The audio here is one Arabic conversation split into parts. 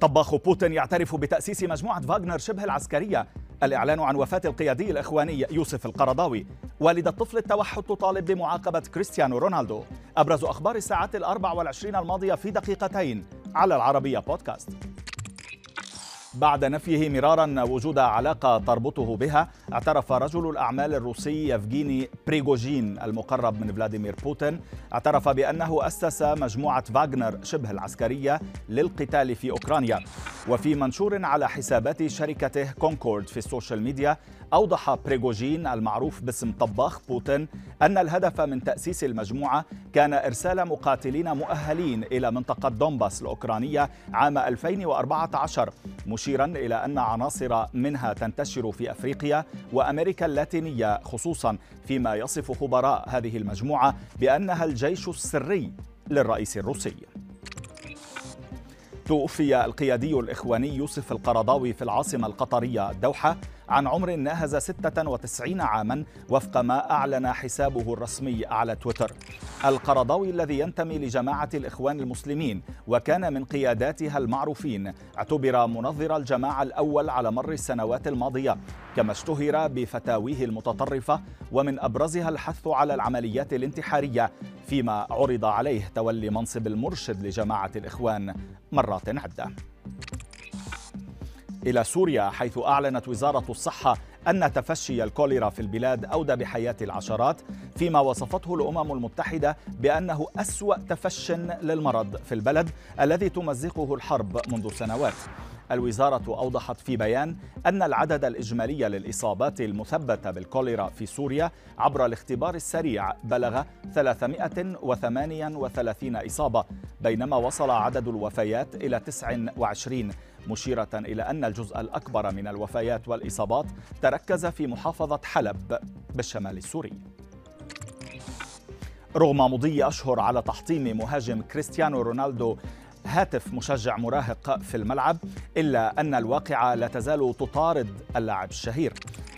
طباخ بوتين يعترف بتأسيس مجموعة فاغنر شبه العسكرية. الإعلان عن وفاة القيادي الإخواني يوسف القرضاوي. والدة طفل التوحد تطالب بمعاقبة كريستيانو رونالدو. أبرز أخبار الساعات الأربع والعشرين الماضية في دقيقتين. على العربية بودكاست. بعد نفيه مرارا وجود علاقة تربطه بها اعترف رجل الأعمال الروسي يفغيني بريغوجين المقرب من فلاديمير بوتين. اعترف بأنه أسس مجموعة فاغنر شبه العسكرية للقتال في أوكرانيا. وفي منشور على حسابات شركته كونكورد في السوشيال ميديا أوضح بريغوجين المعروف باسم طباخ بوتين أن الهدف من تأسيس المجموعة كان إرسال مقاتلين مؤهلين إلى منطقة دونباس الأوكرانية عام 2014 مشيرا إلى أن عناصر منها تنتشر في أفريقيا وأمريكا اللاتينية خصوصا فيما يصف خبراء هذه المجموعة بأنها الجيش السري للرئيس الروسي. توفي القيادي الإخواني يوسف القرضاوي في العاصمة القطرية الدوحة عن عمر ناهز 96 عاما وفق ما أعلن حسابه الرسمي على تويتر. القرضاوي الذي ينتمي لجماعة الإخوان المسلمين وكان من قياداتها المعروفين اعتبر منظر الجماعة الأول على مر السنوات الماضية كما اشتهر بفتاويه المتطرفة ومن أبرزها الحث على العمليات الانتحارية فيما عرض عليه تولي منصب المرشد لجماعة الإخوان مرات عدة. إلى سوريا حيث أعلنت وزارة الصحة أن تفشي الكوليرا في البلاد أودى بحياة العشرات فيما وصفته الأمم المتحدة بأنه أسوأ تفش للمرض في البلد الذي تمزقه الحرب منذ سنوات. الوزارة أوضحت في بيان أن العدد الإجمالي للإصابات المثبتة بالكوليرا في سوريا عبر الاختبار السريع بلغ 338 إصابة بينما وصل عدد الوفيات إلى 29 مشيرة إلى أن الجزء الأكبر من الوفيات والإصابات تركز في محافظة حلب بالشمال السوري. رغم مضي أشهر على تحطيم مهاجم كريستيانو رونالدو هاتف مشجع مراهق في الملعب إلا أن الواقعة لا تزال تطارد اللاعب الشهير.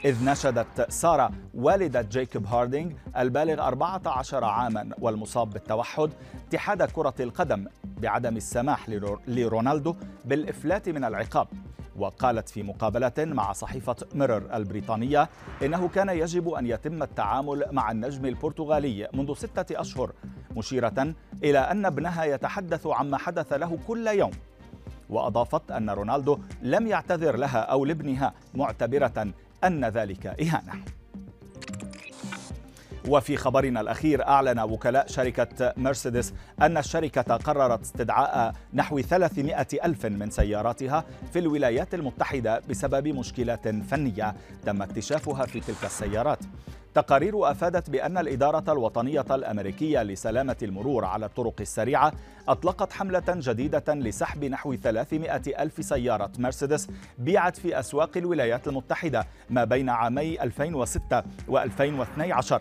إذ ناشدت سارة والدة جيكوب هاردينغ البالغ 14 عاما والمصاب بالتوحد اتحاد كرة القدم بعدم السماح لرونالدو بالإفلات من العقاب. وقالت في مقابلة مع صحيفة ميرور البريطانية إنه كان يجب أن يتم التعامل مع النجم البرتغالي منذ ستة أشهر مشيرة إلى أن ابنها يتحدث عما حدث له كل يوم. وأضافت أن رونالدو لم يعتذر لها أو لابنها معتبرة أن ذلك إهانة. وفي خبرنا الأخير أعلن وكلاء شركة مرسيدس أن الشركة قررت استدعاء نحو 300 ألف من سياراتها في الولايات المتحدة بسبب مشكلات فنية تم اكتشافها في تلك السيارات. تقارير أفادت بأن الإدارة الوطنية الأمريكية لسلامة المرور على الطرق السريعة أطلقت حملة جديدة لسحب نحو 300 ألف سيارة مرسيدس بيعت في أسواق الولايات المتحدة ما بين عامي 2006 و2012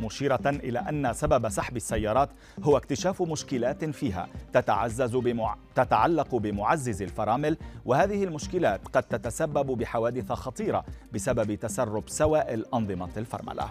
مشيرة إلى أن سبب سحب السيارات هو اكتشاف مشكلات فيها تتعزز بمع... تتعلق بمعزز الفرامل وهذه المشكلات قد تتسبب بحوادث خطيرة بسبب تسرب سوائل أنظمة الفرملة.